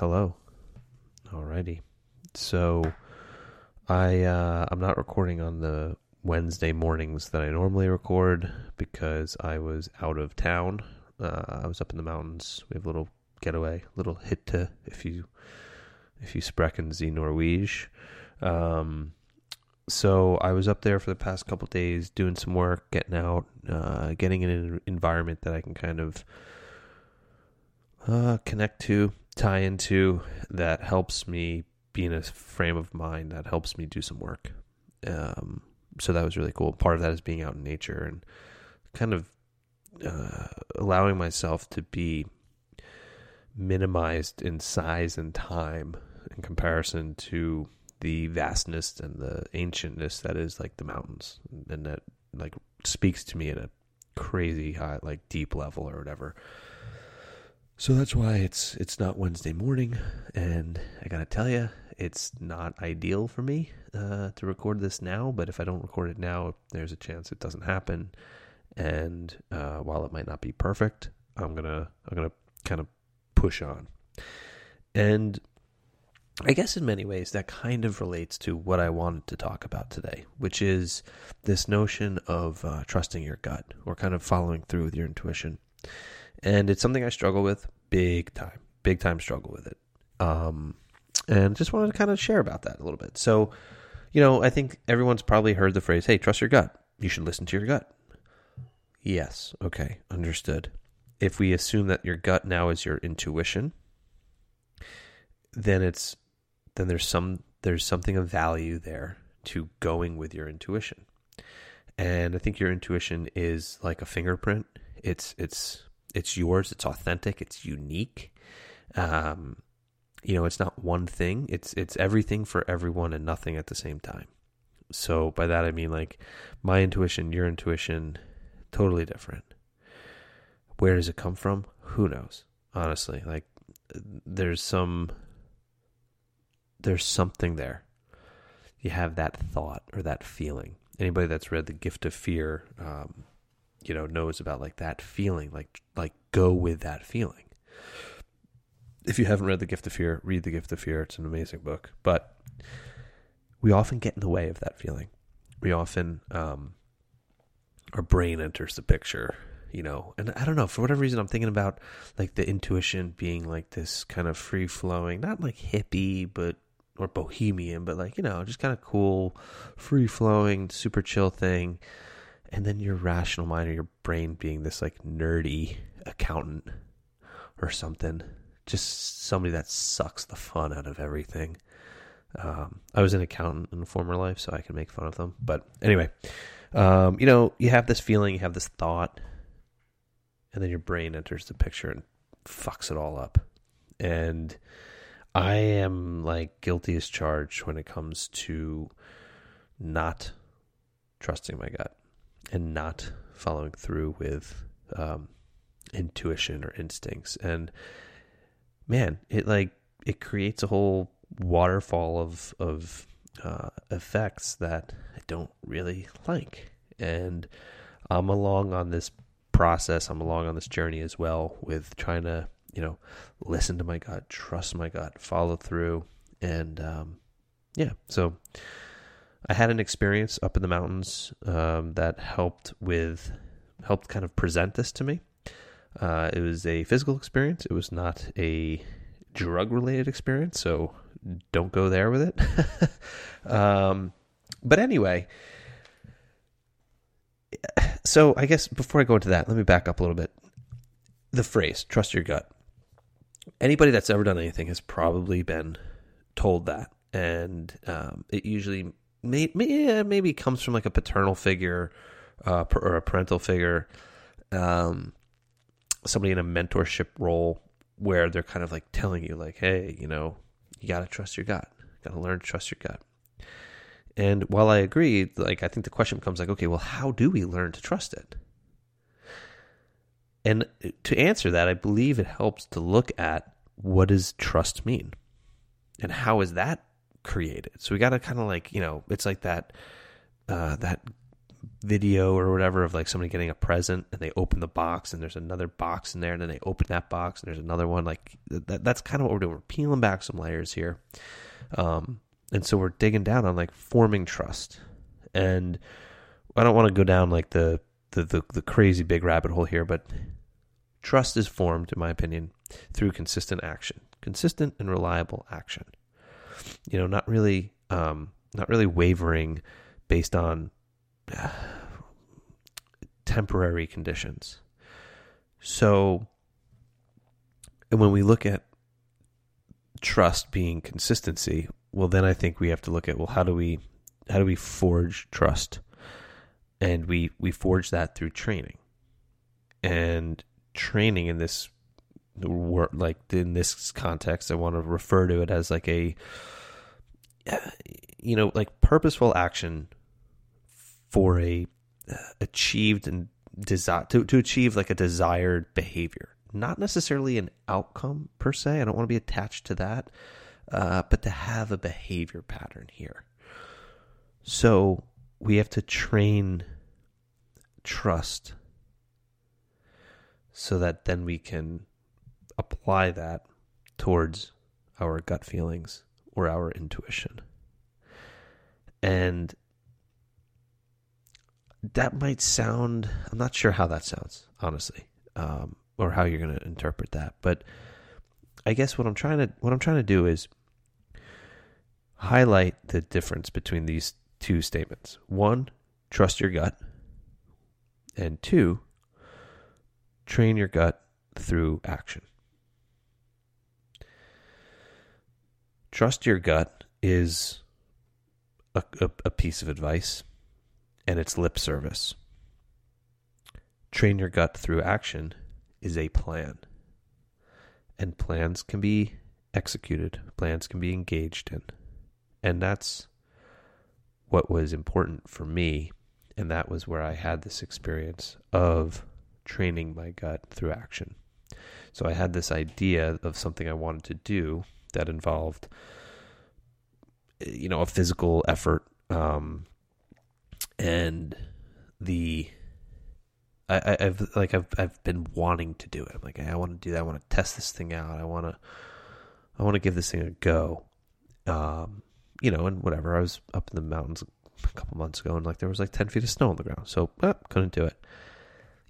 hello. Alrighty. So I uh, I'm not recording on the Wednesday mornings that I normally record because I was out of town. Uh, I was up in the mountains. We have a little getaway, little hitte if you if you sprechen Sie Norwegisch. Um, so I was up there for the past couple days doing some work, getting out, uh, getting in an environment that I can kind of uh, connect to, tie into, that helps me be in a frame of mind that helps me do some work. Um, so that was really cool. Part of that is being out in nature and kind of uh, allowing myself to be minimized in size and time in comparison to the vastness and the ancientness that is like the mountains and that like speaks to me at a crazy high like deep level or whatever so that's why it's it's not wednesday morning and i gotta tell you it's not ideal for me uh, to record this now but if i don't record it now there's a chance it doesn't happen and uh, while it might not be perfect i'm gonna i'm gonna kind of push on and I guess in many ways that kind of relates to what I wanted to talk about today, which is this notion of uh, trusting your gut or kind of following through with your intuition. And it's something I struggle with big time, big time struggle with it. Um, and just wanted to kind of share about that a little bit. So, you know, I think everyone's probably heard the phrase, hey, trust your gut. You should listen to your gut. Yes. Okay. Understood. If we assume that your gut now is your intuition, then it's then there's some there's something of value there to going with your intuition. And I think your intuition is like a fingerprint. It's it's it's yours. It's authentic. It's unique. Um, you know, it's not one thing. It's it's everything for everyone and nothing at the same time. So by that I mean like my intuition, your intuition, totally different. Where does it come from? Who knows? Honestly, like there's some there's something there. You have that thought or that feeling. Anybody that's read The Gift of Fear, um, you know, knows about like that feeling. Like, like go with that feeling. If you haven't read The Gift of Fear, read The Gift of Fear. It's an amazing book. But we often get in the way of that feeling. We often, um, our brain enters the picture you know and i don't know for whatever reason i'm thinking about like the intuition being like this kind of free flowing not like hippie but or bohemian, but like, you know, just kind of cool, free flowing, super chill thing. And then your rational mind or your brain being this like nerdy accountant or something. Just somebody that sucks the fun out of everything. Um, I was an accountant in a former life, so I can make fun of them. But anyway, um, you know, you have this feeling, you have this thought, and then your brain enters the picture and fucks it all up. And I am like guilty as charged when it comes to not trusting my gut and not following through with um, intuition or instincts. And man, it like it creates a whole waterfall of of uh, effects that I don't really like. And I'm along on this process. I'm along on this journey as well with trying to you know, listen to my gut, trust my gut, follow through. And um, yeah, so I had an experience up in the mountains um, that helped with, helped kind of present this to me. Uh, it was a physical experience, it was not a drug related experience. So don't go there with it. um, but anyway, so I guess before I go into that, let me back up a little bit. The phrase "trust your gut." anybody that's ever done anything has probably been told that, and um, it usually may, may, maybe comes from like a paternal figure uh, or a parental figure, um, somebody in a mentorship role where they're kind of like telling you like, hey, you know, you got to trust your gut, got to learn to trust your gut. And while I agree, like I think the question becomes like, okay, well, how do we learn to trust it? And to answer that, I believe it helps to look at what does trust mean and how is that created. So we got to kind of like, you know, it's like that, uh, that video or whatever of like somebody getting a present and they open the box and there's another box in there and then they open that box and there's another one like that, that's kind of what we're doing. We're peeling back some layers here. Um, and so we're digging down on like forming trust. And i don't want to go down like the, the the the crazy big rabbit hole here but trust is formed in my opinion through consistent action consistent and reliable action you know not really um not really wavering based on temporary conditions. So, and when we look at trust being consistency, well, then I think we have to look at well, how do we how do we forge trust? And we we forge that through training, and training in this like in this context, I want to refer to it as like a you know like purposeful action for a uh, achieved and desire to, to achieve like a desired behavior. Not necessarily an outcome per se. I don't want to be attached to that uh, but to have a behavior pattern here. So we have to train trust so that then we can apply that towards our gut feelings or our intuition. And that might sound i'm not sure how that sounds honestly um, or how you're going to interpret that but i guess what i'm trying to what i'm trying to do is highlight the difference between these two statements. One trust your gut and two train your gut through action trust your gut is a, a, a piece of advice and it's lip service. Train your gut through action is a plan. And plans can be executed, plans can be engaged in. And that's what was important for me. And that was where I had this experience of training my gut through action. So I had this idea of something I wanted to do that involved, you know, a physical effort, um, and the I, have like I've I've been wanting to do it. I'm like I want to do that. I want to test this thing out. I want to I want to give this thing a go. Um, you know, and whatever. I was up in the mountains a couple months ago, and like there was like ten feet of snow on the ground, so uh, couldn't do it.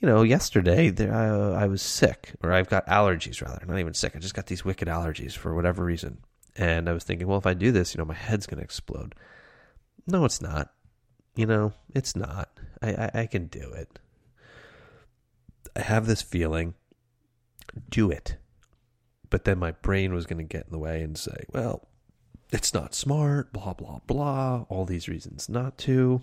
You know, yesterday there I, uh, I was sick, or I've got allergies rather. Not even sick. I just got these wicked allergies for whatever reason, and I was thinking, well, if I do this, you know, my head's gonna explode. No, it's not. You know, it's not. I, I, I can do it. I have this feeling. Do it. But then my brain was going to get in the way and say, well, it's not smart, blah, blah, blah, all these reasons not to.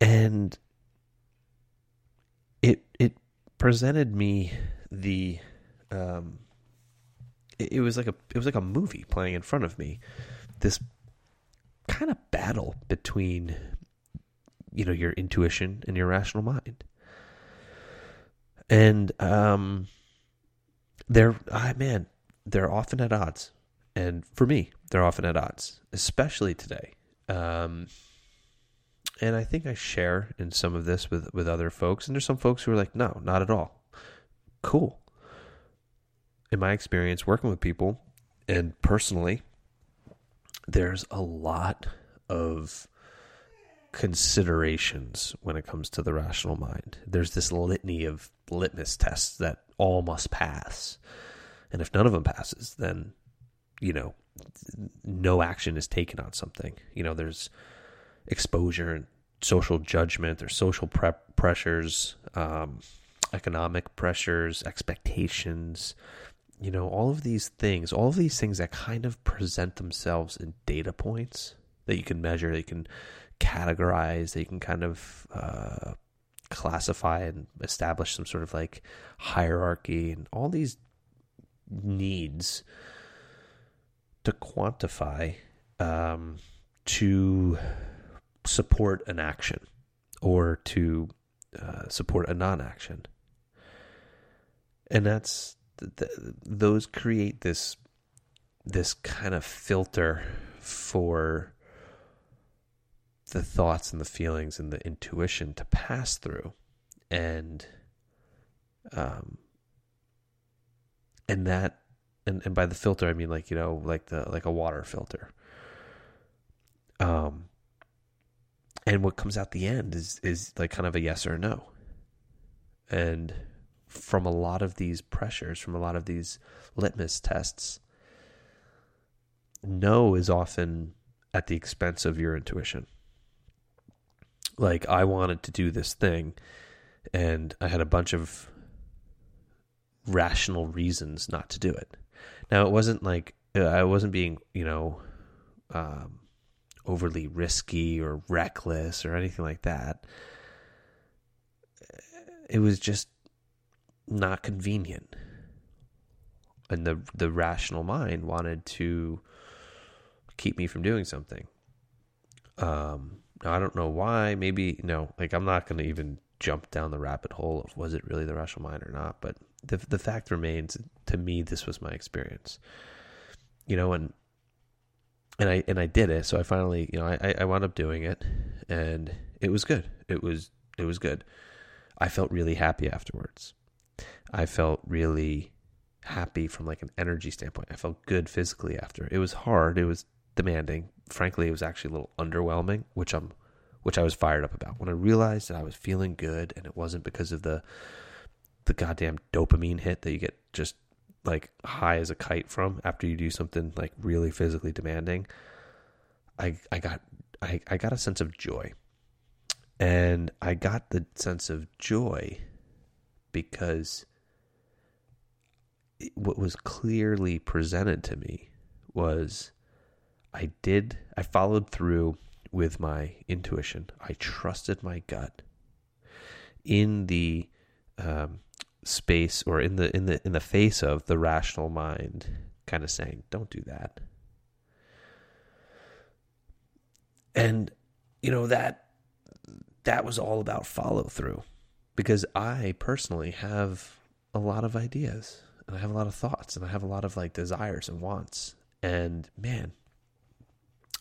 And it it presented me the um it, it was like a it was like a movie playing in front of me. This kind of battle between you know your intuition and your rational mind. And um they're ah, man they're often at odds. And for me they're often at odds especially today. Um and i think i share in some of this with with other folks and there's some folks who are like no not at all cool in my experience working with people and personally there's a lot of considerations when it comes to the rational mind. There's this litany of litmus tests that all must pass. And if none of them passes, then, you know, no action is taken on something. You know, there's exposure and social judgment, or social pre- pressures, um, economic pressures, expectations, you know, all of these things, all of these things that kind of present themselves in data points that you can measure, that you can categorize, that you can kind of uh, classify and establish some sort of like hierarchy, and all these needs to quantify um, to support an action or to uh, support a non action. And that's th- those create this this kind of filter for the thoughts and the feelings and the intuition to pass through and um and that and, and by the filter I mean like you know like the like a water filter um and what comes out the end is is like kind of a yes or a no and from a lot of these pressures from a lot of these litmus tests no is often at the expense of your intuition like I wanted to do this thing and I had a bunch of rational reasons not to do it. Now it wasn't like uh, I wasn't being, you know, um, overly risky or reckless or anything like that. It was just not convenient. And the the rational mind wanted to keep me from doing something. Um, I don't know why. Maybe no. Like I'm not going to even jump down the rabbit hole of was it really the rational mind or not. But the the fact remains, to me, this was my experience. You know, and and I and I did it. So I finally, you know, I I wound up doing it, and it was good. It was it was good. I felt really happy afterwards. I felt really happy from like an energy standpoint. I felt good physically after. It was hard. It was demanding. Frankly, it was actually a little underwhelming, which I'm which I was fired up about. When I realized that I was feeling good and it wasn't because of the the goddamn dopamine hit that you get just like high as a kite from after you do something like really physically demanding, I I got I, I got a sense of joy. And I got the sense of joy because what was clearly presented to me was I did, I followed through with my intuition. I trusted my gut in the um, space or in the in the in the face of the rational mind kind of saying don't do that and you know that that was all about follow through because i personally have a lot of ideas and i have a lot of thoughts and i have a lot of like desires and wants and man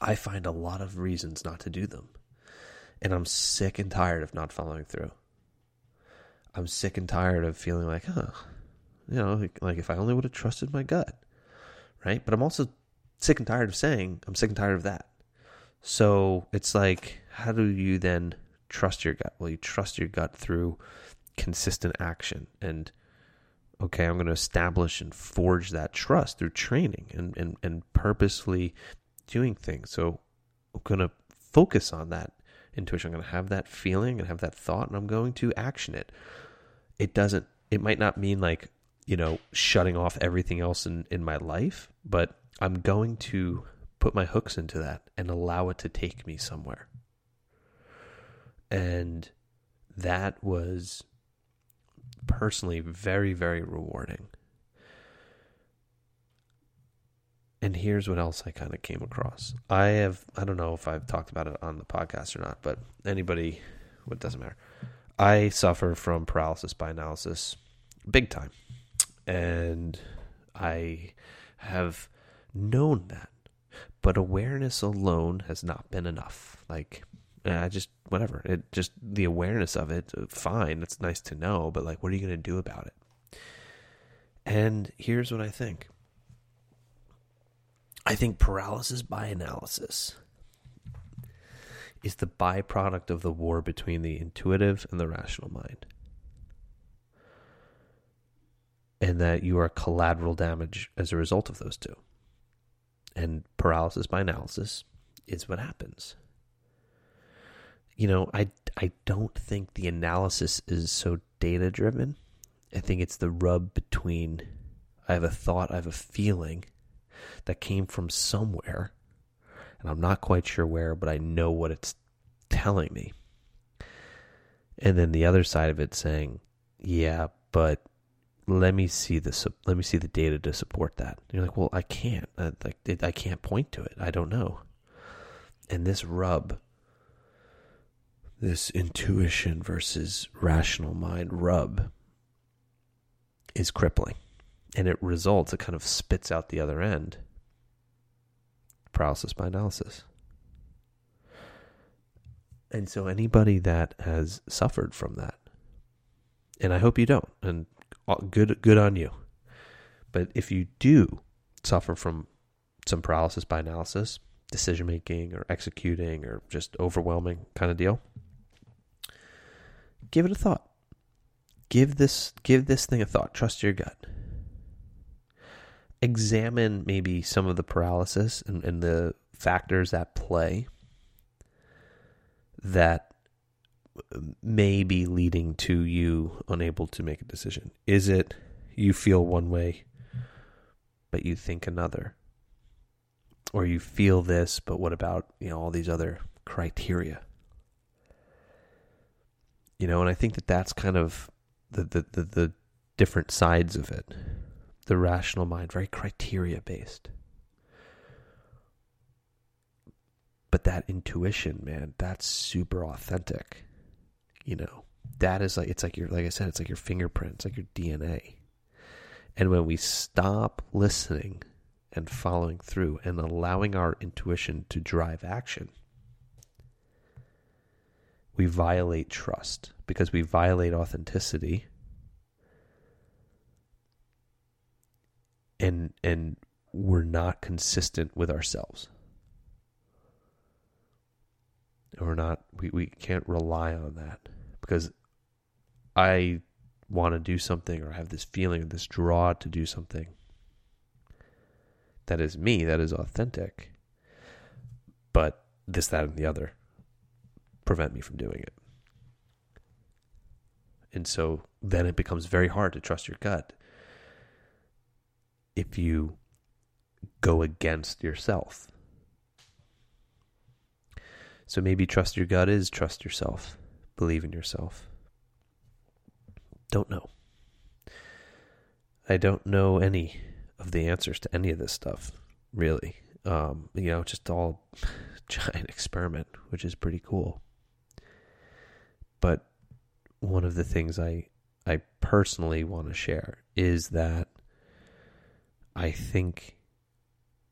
I find a lot of reasons not to do them. And I'm sick and tired of not following through. I'm sick and tired of feeling like, huh, you know, like, like if I only would have trusted my gut, right? But I'm also sick and tired of saying, I'm sick and tired of that. So it's like, how do you then trust your gut? Well, you trust your gut through consistent action. And, okay, I'm going to establish and forge that trust through training and, and, and purposefully doing things. So I'm going to focus on that intuition. I'm going to have that feeling and have that thought, and I'm going to action it. It doesn't, it might not mean like, you know, shutting off everything else in, in my life, but I'm going to put my hooks into that and allow it to take me somewhere. And that was personally very, very rewarding. And here's what else I kind of came across. I have, I don't know if I've talked about it on the podcast or not, but anybody, what doesn't matter. I suffer from paralysis by analysis big time. And I have known that. But awareness alone has not been enough. Like, I just, whatever. It just, the awareness of it, fine. It's nice to know, but like, what are you going to do about it? And here's what I think I think paralysis by analysis is the byproduct of the war between the intuitive and the rational mind. And that you are collateral damage as a result of those two. And paralysis by analysis is what happens. You know, I, I don't think the analysis is so data driven. I think it's the rub between I have a thought, I have a feeling, that came from somewhere. And I'm not quite sure where, but I know what it's telling me. And then the other side of it saying, yeah, but let me see the let me see the data to support that. And you're like, well, I can't. I, like, I can't point to it. I don't know. And this rub, this intuition versus rational mind rub, is crippling and it results, it kind of spits out the other end paralysis by analysis. And so anybody that has suffered from that, and I hope you don't, and good good on you. But if you do suffer from some paralysis by analysis, decision making or executing or just overwhelming kind of deal, give it a thought. Give this give this thing a thought. Trust your gut. Examine maybe some of the paralysis and, and the factors at play that may be leading to you unable to make a decision? Is it you feel one way, but you think another? Or you feel this, but what about, you know, all these other criteria? You know, and I think that that's kind of the, the, the, the different sides of it. The rational mind, very criteria based. But that intuition, man, that's super authentic you know? That is like it's like your like i said it's like your fingerprints like your dna and when we stop listening and following through and allowing our intuition to drive action we violate trust because we violate authenticity and and we're not consistent with ourselves we're not we, we can't rely on that because I want to do something or have this feeling, or this draw to do something that is me, that is authentic. But this, that, and the other prevent me from doing it. And so then it becomes very hard to trust your gut if you go against yourself. So maybe trust your gut is trust yourself believe in yourself? Don't know. I don't know any of the answers to any of this stuff, really. Um, you know, just all giant experiment, which is pretty cool. But one of the things I I personally want to share is that I think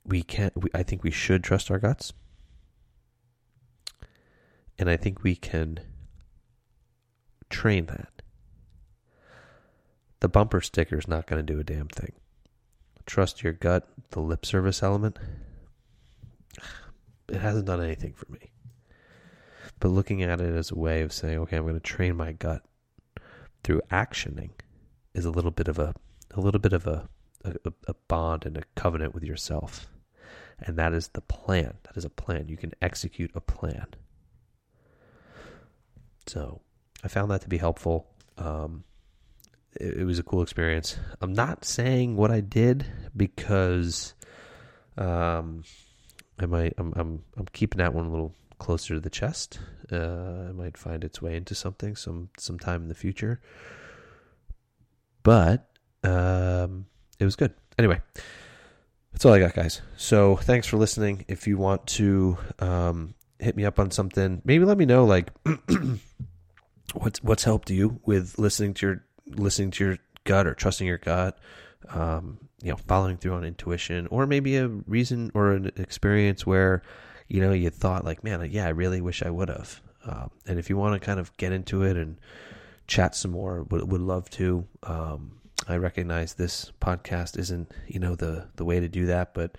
we can we, I think we should trust our guts. And I think we can train that. The bumper sticker is not going to do a damn thing. Trust your gut, the lip service element, it hasn't done anything for me. But looking at it as a way of saying, okay, I'm going to train my gut through actioning is a little bit of a a little bit of a, a, a bond and a covenant with yourself. And that is the plan. That is a plan. You can execute a plan. So I found that to be helpful. Um, it, it, was a cool experience. I'm not saying what I did because um, I might. I'm, I'm I'm keeping that one a little closer to the chest. Uh, it might find its way into something some sometime in the future. But um, it was good. Anyway, that's all I got, guys. So thanks for listening. If you want to um, hit me up on something, maybe let me know. Like. what's what's helped you with listening to your listening to your gut or trusting your gut um, you know following through on intuition or maybe a reason or an experience where you know you thought like man yeah i really wish i would have um, and if you want to kind of get into it and chat some more would, would love to um, i recognize this podcast isn't you know the the way to do that but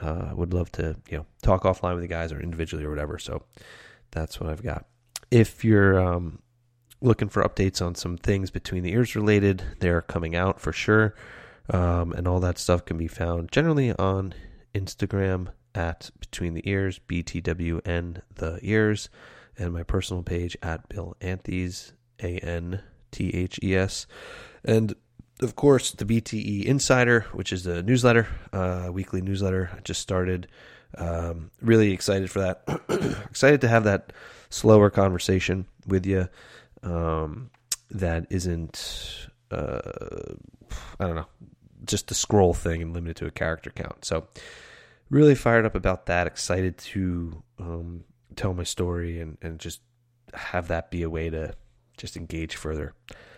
uh, would love to you know talk offline with the guys or individually or whatever so that's what i've got if you're um, looking for updates on some things between the ears related, they're coming out for sure. Um, and all that stuff can be found generally on Instagram at Between the Ears, BTWN the Ears, and my personal page at Bill Anthes, A N T H E S. And of course, the BTE Insider, which is a newsletter, uh, weekly newsletter. I just started. Um, really excited for that. excited to have that slower conversation with you um, that isn't uh, I don't know just the scroll thing and limited to a character count. So really fired up about that. Excited to um, tell my story and and just have that be a way to just engage further.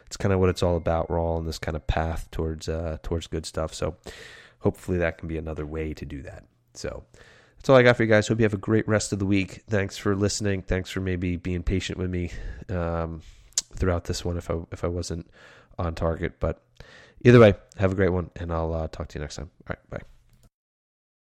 It's kind of what it's all about. We're all on this kind of path towards uh, towards good stuff. So hopefully that can be another way to do that. So that's all I got for you guys. Hope you have a great rest of the week. Thanks for listening. Thanks for maybe being patient with me um, throughout this one if I if I wasn't on target. But either way, have a great one, and I'll uh, talk to you next time. All right, bye.